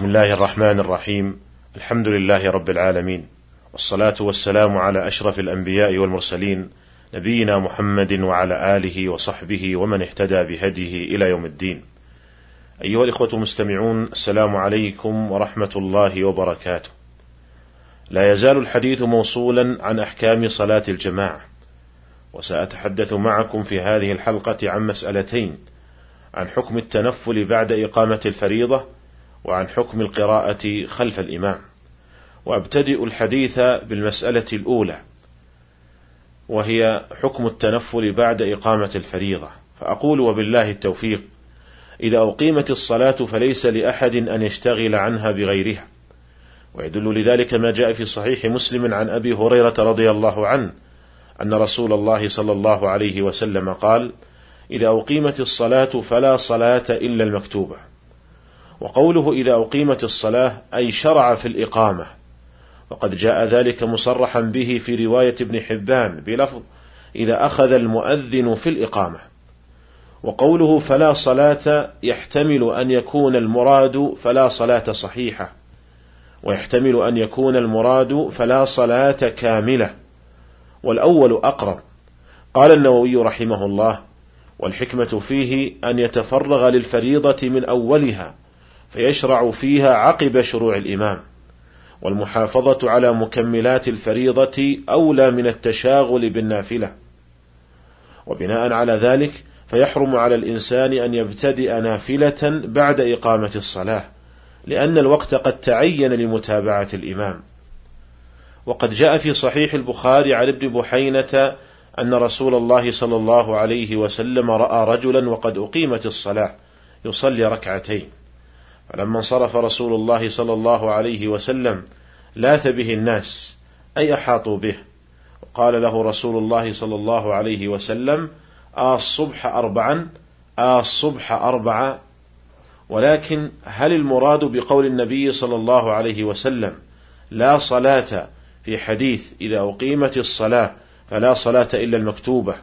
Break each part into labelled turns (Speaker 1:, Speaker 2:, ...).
Speaker 1: بسم الله الرحمن الرحيم. الحمد لله رب العالمين. والصلاة والسلام على أشرف الأنبياء والمرسلين نبينا محمد وعلى آله وصحبه ومن اهتدى بهديه إلى يوم الدين. أيها الإخوة المستمعون السلام عليكم ورحمة الله وبركاته. لا يزال الحديث موصولا عن أحكام صلاة الجماعة. وسأتحدث معكم في هذه الحلقة عن مسألتين عن حكم التنفل بعد إقامة الفريضة وعن حكم القراءة خلف الإمام. وأبتدئ الحديث بالمسألة الأولى وهي حكم التنفل بعد إقامة الفريضة. فأقول وبالله التوفيق إذا أقيمت الصلاة فليس لأحد أن يشتغل عنها بغيرها. ويدل لذلك ما جاء في صحيح مسلم عن أبي هريرة رضي الله عنه أن رسول الله صلى الله عليه وسلم قال: إذا أقيمت الصلاة فلا صلاة إلا المكتوبة. وقوله إذا أقيمت الصلاة أي شرع في الإقامة، وقد جاء ذلك مصرحا به في رواية ابن حبان بلفظ إذا أخذ المؤذن في الإقامة. وقوله فلا صلاة يحتمل أن يكون المراد فلا صلاة صحيحة، ويحتمل أن يكون المراد فلا صلاة كاملة، والأول أقرب. قال النووي رحمه الله: والحكمة فيه أن يتفرغ للفريضة من أولها فيشرع فيها عقب شروع الإمام. والمحافظة على مكملات الفريضة أولى من التشاغل بالنافلة. وبناء على ذلك فيحرم على الإنسان أن يبتدئ نافلة بعد إقامة الصلاة لأن الوقت قد تعين لمتابعة الإمام. وقد جاء في صحيح البخاري عن ابن بحينة أن رسول الله صلى الله عليه وسلم رأى رجلا وقد أقيمت الصلاة يصلي ركعتين. فلما انصرف رسول الله صلى الله عليه وسلم لاث به الناس أي أحاطوا به. وقال له رسول الله صلى الله عليه وسلم آه الصبح أربعا آه الصبح أربعا. ولكن هل المراد بقول النبي صلى الله عليه وسلم لا صلاة في حديث إذا أقيمت الصلاة فلا صلاة إلا المكتوبة؟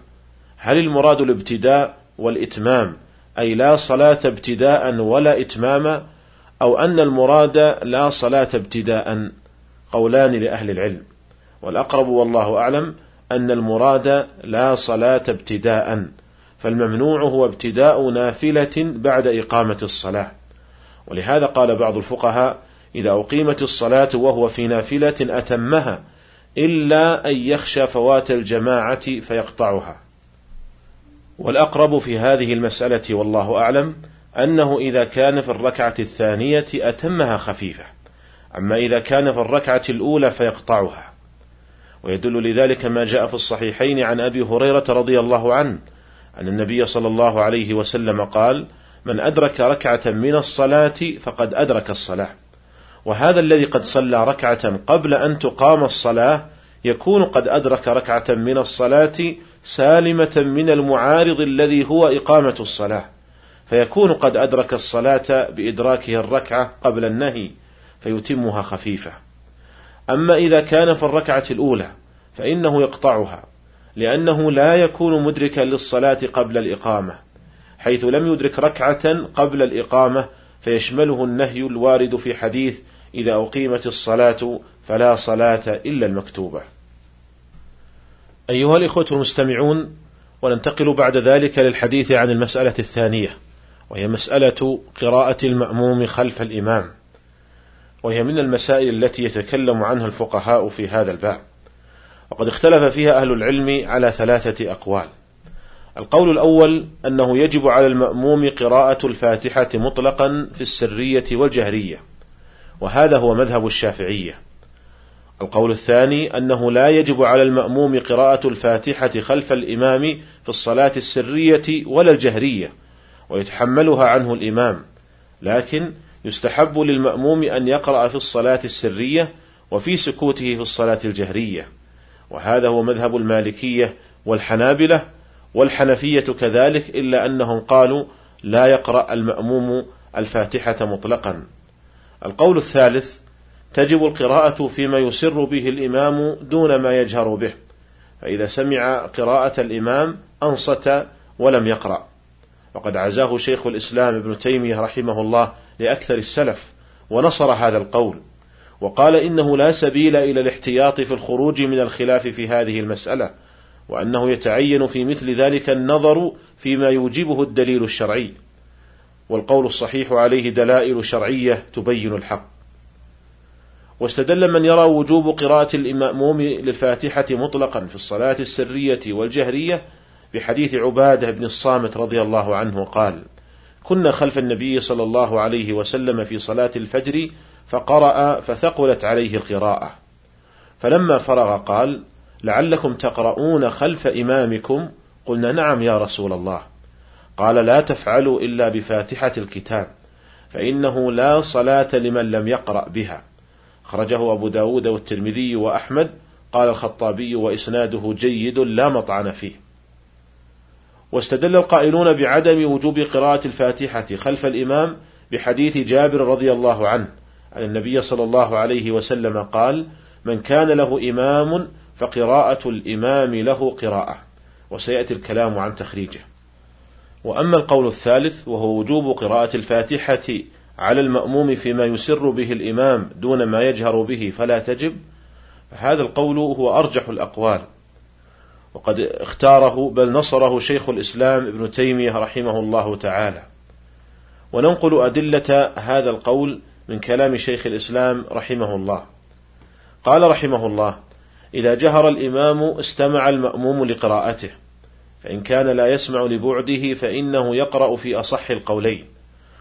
Speaker 1: هل المراد الابتداء والإتمام أي لا صلاة ابتداء ولا إتماما أو أن المراد لا صلاة ابتداء قولان لأهل العلم والأقرب والله أعلم أن المراد لا صلاة ابتداء فالممنوع هو ابتداء نافلة بعد إقامة الصلاة ولهذا قال بعض الفقهاء إذا أقيمت الصلاة وهو في نافلة أتمها إلا أن يخشى فوات الجماعة فيقطعها. والأقرب في هذه المسألة والله أعلم أنه إذا كان في الركعة الثانية أتمها خفيفة، أما إذا كان في الركعة الأولى فيقطعها. ويدل لذلك ما جاء في الصحيحين عن أبي هريرة رضي الله عنه أن النبي صلى الله عليه وسلم قال: من أدرك ركعة من الصلاة فقد أدرك الصلاة. وهذا الذي قد صلى ركعة قبل أن تقام الصلاة يكون قد أدرك ركعة من الصلاة سالمة من المعارض الذي هو إقامة الصلاة فيكون قد أدرك الصلاة بإدراكه الركعة قبل النهي فيتمها خفيفة أما إذا كان في الركعة الأولى فإنه يقطعها لأنه لا يكون مدركا للصلاة قبل الإقامة حيث لم يدرك ركعة قبل الإقامة فيشمله النهي الوارد في حديث إذا أقيمت الصلاة فلا صلاة إلا المكتوبة. أيها الإخوة المستمعون، وننتقل بعد ذلك للحديث عن المسألة الثانية، وهي مسألة قراءة المأموم خلف الإمام، وهي من المسائل التي يتكلم عنها الفقهاء في هذا الباب، وقد اختلف فيها أهل العلم على ثلاثة أقوال. القول الأول أنه يجب على المأموم قراءة الفاتحة مطلقا في السرية والجهرية، وهذا هو مذهب الشافعية. القول الثاني أنه لا يجب على المأموم قراءة الفاتحة خلف الإمام في الصلاة السرية ولا الجهرية، ويتحملها عنه الإمام، لكن يستحب للمأموم أن يقرأ في الصلاة السرية وفي سكوته في الصلاة الجهرية، وهذا هو مذهب المالكية والحنابلة والحنفية كذلك إلا أنهم قالوا لا يقرأ المأموم الفاتحة مطلقا. القول الثالث تجب القراءة فيما يسر به الإمام دون ما يجهر به، فإذا سمع قراءة الإمام أنصت ولم يقرأ، وقد عزاه شيخ الإسلام ابن تيمية رحمه الله لأكثر السلف، ونصر هذا القول وقال إنه لا سبيل إلى الاحتياط في الخروج من الخلاف في هذه المسألة وأنه يتعين في مثل ذلك النظر فيما يوجبه الدليل الشرعي والقول الصحيح عليه دلائل شرعية تبين الحق. واستدل من يرى وجوب قراءة المأموم للفاتحة مطلقا في الصلاة السرية والجهرية بحديث عبادة بن الصامت رضي الله عنه قال كنا خلف النبي صلى الله عليه وسلم في صلاة الفجر فقرأ فثقلت عليه القراءة. فلما فرغ قال لعلكم تقرؤون خلف إمامكم؟ قلنا نعم يا رسول الله. قال لا تفعلوا إلا بفاتحة الكتاب فإنه لا صلاة لمن لم يقرأ بها. خرجه أبو داود والترمذي وأحمد قال الخطابي وإسناده جيد لا مطعن فيه. واستدل القائلون بعدم وجوب قراءة الفاتحة خلف الإمام بحديث جابر رضي الله عنه أن النبي صلى الله عليه وسلم قال من كان له إمام فقراءة الإمام له قراءة وسيأتي الكلام عن تخريجه. وأما القول الثالث وهو وجوب قراءة الفاتحة على المأموم فيما يسر به الإمام دون ما يجهر به فلا تجب فهذا القول هو أرجح الأقوال. وقد اختاره بل نصره شيخ الإسلام ابن تيمية رحمه الله تعالى. وننقل أدلة هذا القول من كلام شيخ الإسلام رحمه الله. قال رحمه الله إذا جهر الإمام استمع المأموم لقراءته فإن كان لا يسمع لبعده فإنه يقرأ في أصح القولين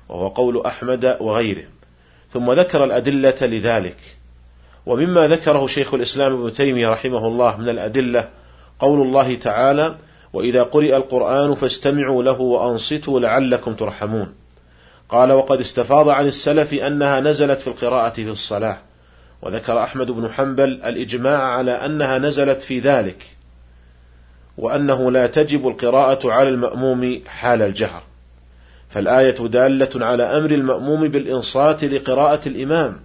Speaker 1: وهو قول أحمد وغيره ثم ذكر الأدلة لذلك. ومما ذكره شيخ الإسلام ابن تيمية رحمه الله من الأدلة قول الله تعالى وإذا قرئ القرآن فاستمعوا له وأنصتوا لعلكم ترحمون. قال وقد استفاض عن السلف أنها نزلت في القراءة في الصلاة. وذكر أحمد بن حنبل الإجماع على أنها نزلت في ذلك وأنه لا تجب القراءة على المأموم حال الجهر. فالآية دالة على أمر المأموم بالإنصات لقراءة الإمام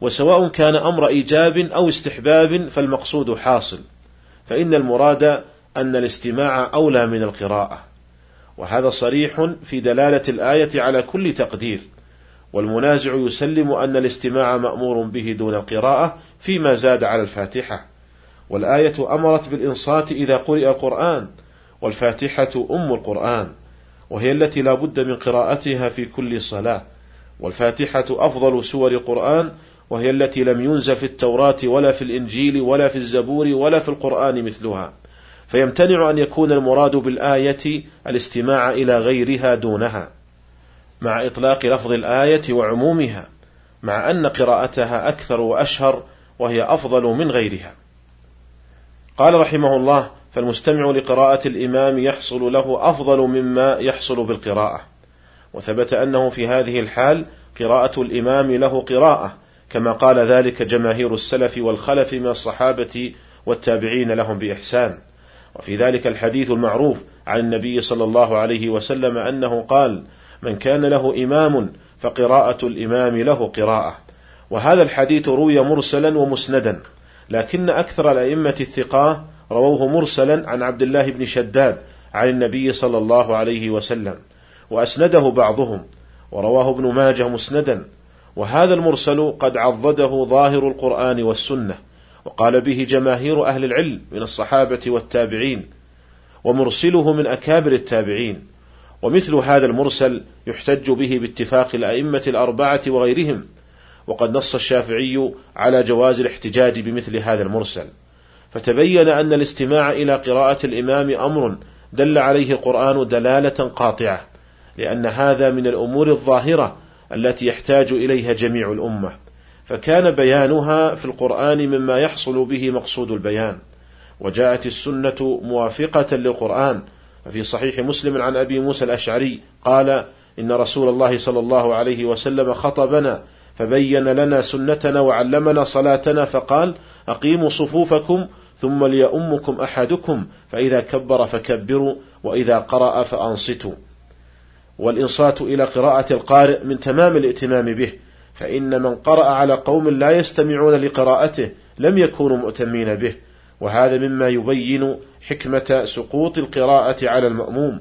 Speaker 1: وسواء كان أمر إيجاب أو استحباب فالمقصود حاصل. فإن المراد أن الاستماع أولى من القراءة. وهذا صريح في دلالة الآية على كل تقدير. والمنازع يسلم أن الاستماع مأمور به دون القراءة فيما زاد على الفاتحة. والآية أمرت بالإنصات إذا قرئ القرآن والفاتحة أم القرآن وهي التي لا بد من قراءتها في كل صلاة. والفاتحة أفضل سور القرآن وهي التي لم ينزل في التوراة ولا في الإنجيل ولا في الزبور ولا في القرآن مثلها. فيمتنع أن يكون المراد بالآية الاستماع إلى غيرها دونها مع إطلاق لفظ الآية وعمومها مع أن قراءتها أكثر وأشهر وهي أفضل من غيرها. قال رحمه الله فالمستمع لقراءة الإمام يحصل له أفضل مما يحصل بالقراءة. وثبت أنه في هذه الحال قراءة الإمام له قراءة كما قال ذلك جماهير السلف والخلف من الصحابة والتابعين لهم بإحسان. وفي ذلك الحديث المعروف عن النبي صلى الله عليه وسلم أنه قال من كان له إمام فقراءة الإمام له قراءة وهذا الحديث روي مرسلا ومسندا لكن أكثر الأئمة الثقاه رووه مرسلا عن عبد الله بن شداد عن النبي صلى الله عليه وسلم وأسنده بعضهم ورواه ابن ماجه مسندا وهذا المرسل قد عضده ظاهر القرآن والسنة وقال به جماهير أهل العلم من الصحابة والتابعين ومرسله من أكابر التابعين ومثل هذا المرسل يحتج به باتفاق الأئمة الأربعة وغيرهم وقد نص الشافعي على جواز الاحتجاج بمثل هذا المرسل فتبين أن الاستماع إلى قراءة الإمام أمر دل عليه القرآن دلالة قاطعة لأن هذا من الأمور الظاهرة التي يحتاج إليها جميع الأمة. فكان بيانها في القرآن مما يحصل به مقصود البيان. وجاءت السنة موافقة للقرآن. ففي صحيح مسلم عن أبي موسى الأشعري قال إن رسول الله صلى الله عليه وسلم خطبنا فبين لنا سنتنا وعلمنا صلاتنا فقال أقيموا صفوفكم ثم ليؤمكم أحدكم فإذا كبر فكبروا وإذا قرأ فأنصتوا. والإنصات إلى قراءة القارئ من تمام الائتمام به فإن من قرأ على قوم لا يستمعون لقراءته لم يكونوا مؤتمين به وهذا مما يبين حكمة سقوط القراءة على المأموم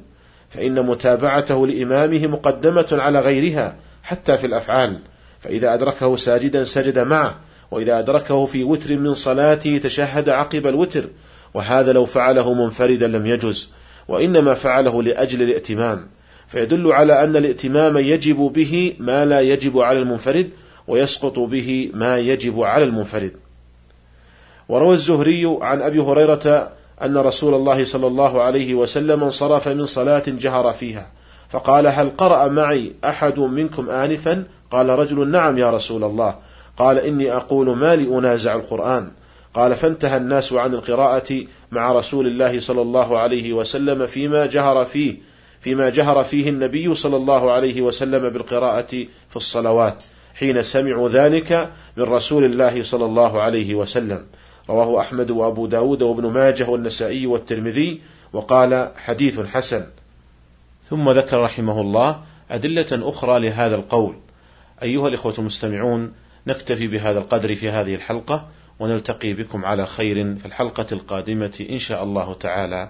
Speaker 1: فإن متابعته لإمامه مقدمة على غيرها حتى في الأفعال فإذا أدركه ساجدا سجد معه وإذا أدركه في وتر من صلاته تشهد عقب الوتر وهذا لو فعله منفردا لم يجز وإنما فعله لأجل الائتمام فيدل على أن الائتمام يجب به ما لا يجب على المنفرد ويسقط به ما يجب على المنفرد. وروى الزهري عن أبي هريرة أن رسول الله صلى الله عليه وسلم انصرف من صلاة جهر فيها فقال هل قرأ معي أحد منكم آنفا؟ قال رجل نعم يا رسول الله. قال إني أقول ما لي أنازع القرآن. قال فانتهى الناس عن القراءة مع رسول الله صلى الله عليه وسلم فيما جهر فيه. فيما جهر فيه النبي صلى الله عليه وسلم بالقراءة في الصلوات حين سمعوا ذلك من رسول الله صلى الله عليه وسلم. رواه أحمد وأبو داود وابن ماجه والنسائي والترمذي وقال حديث حسن. ثم ذكر رحمه الله أدلة أخرى لهذا القول. أيها الإخوة المستمعون نكتفي بهذا القدر في هذه الحلقة ونلتقي بكم على خير في الحلقة القادمة إن شاء الله تعالى.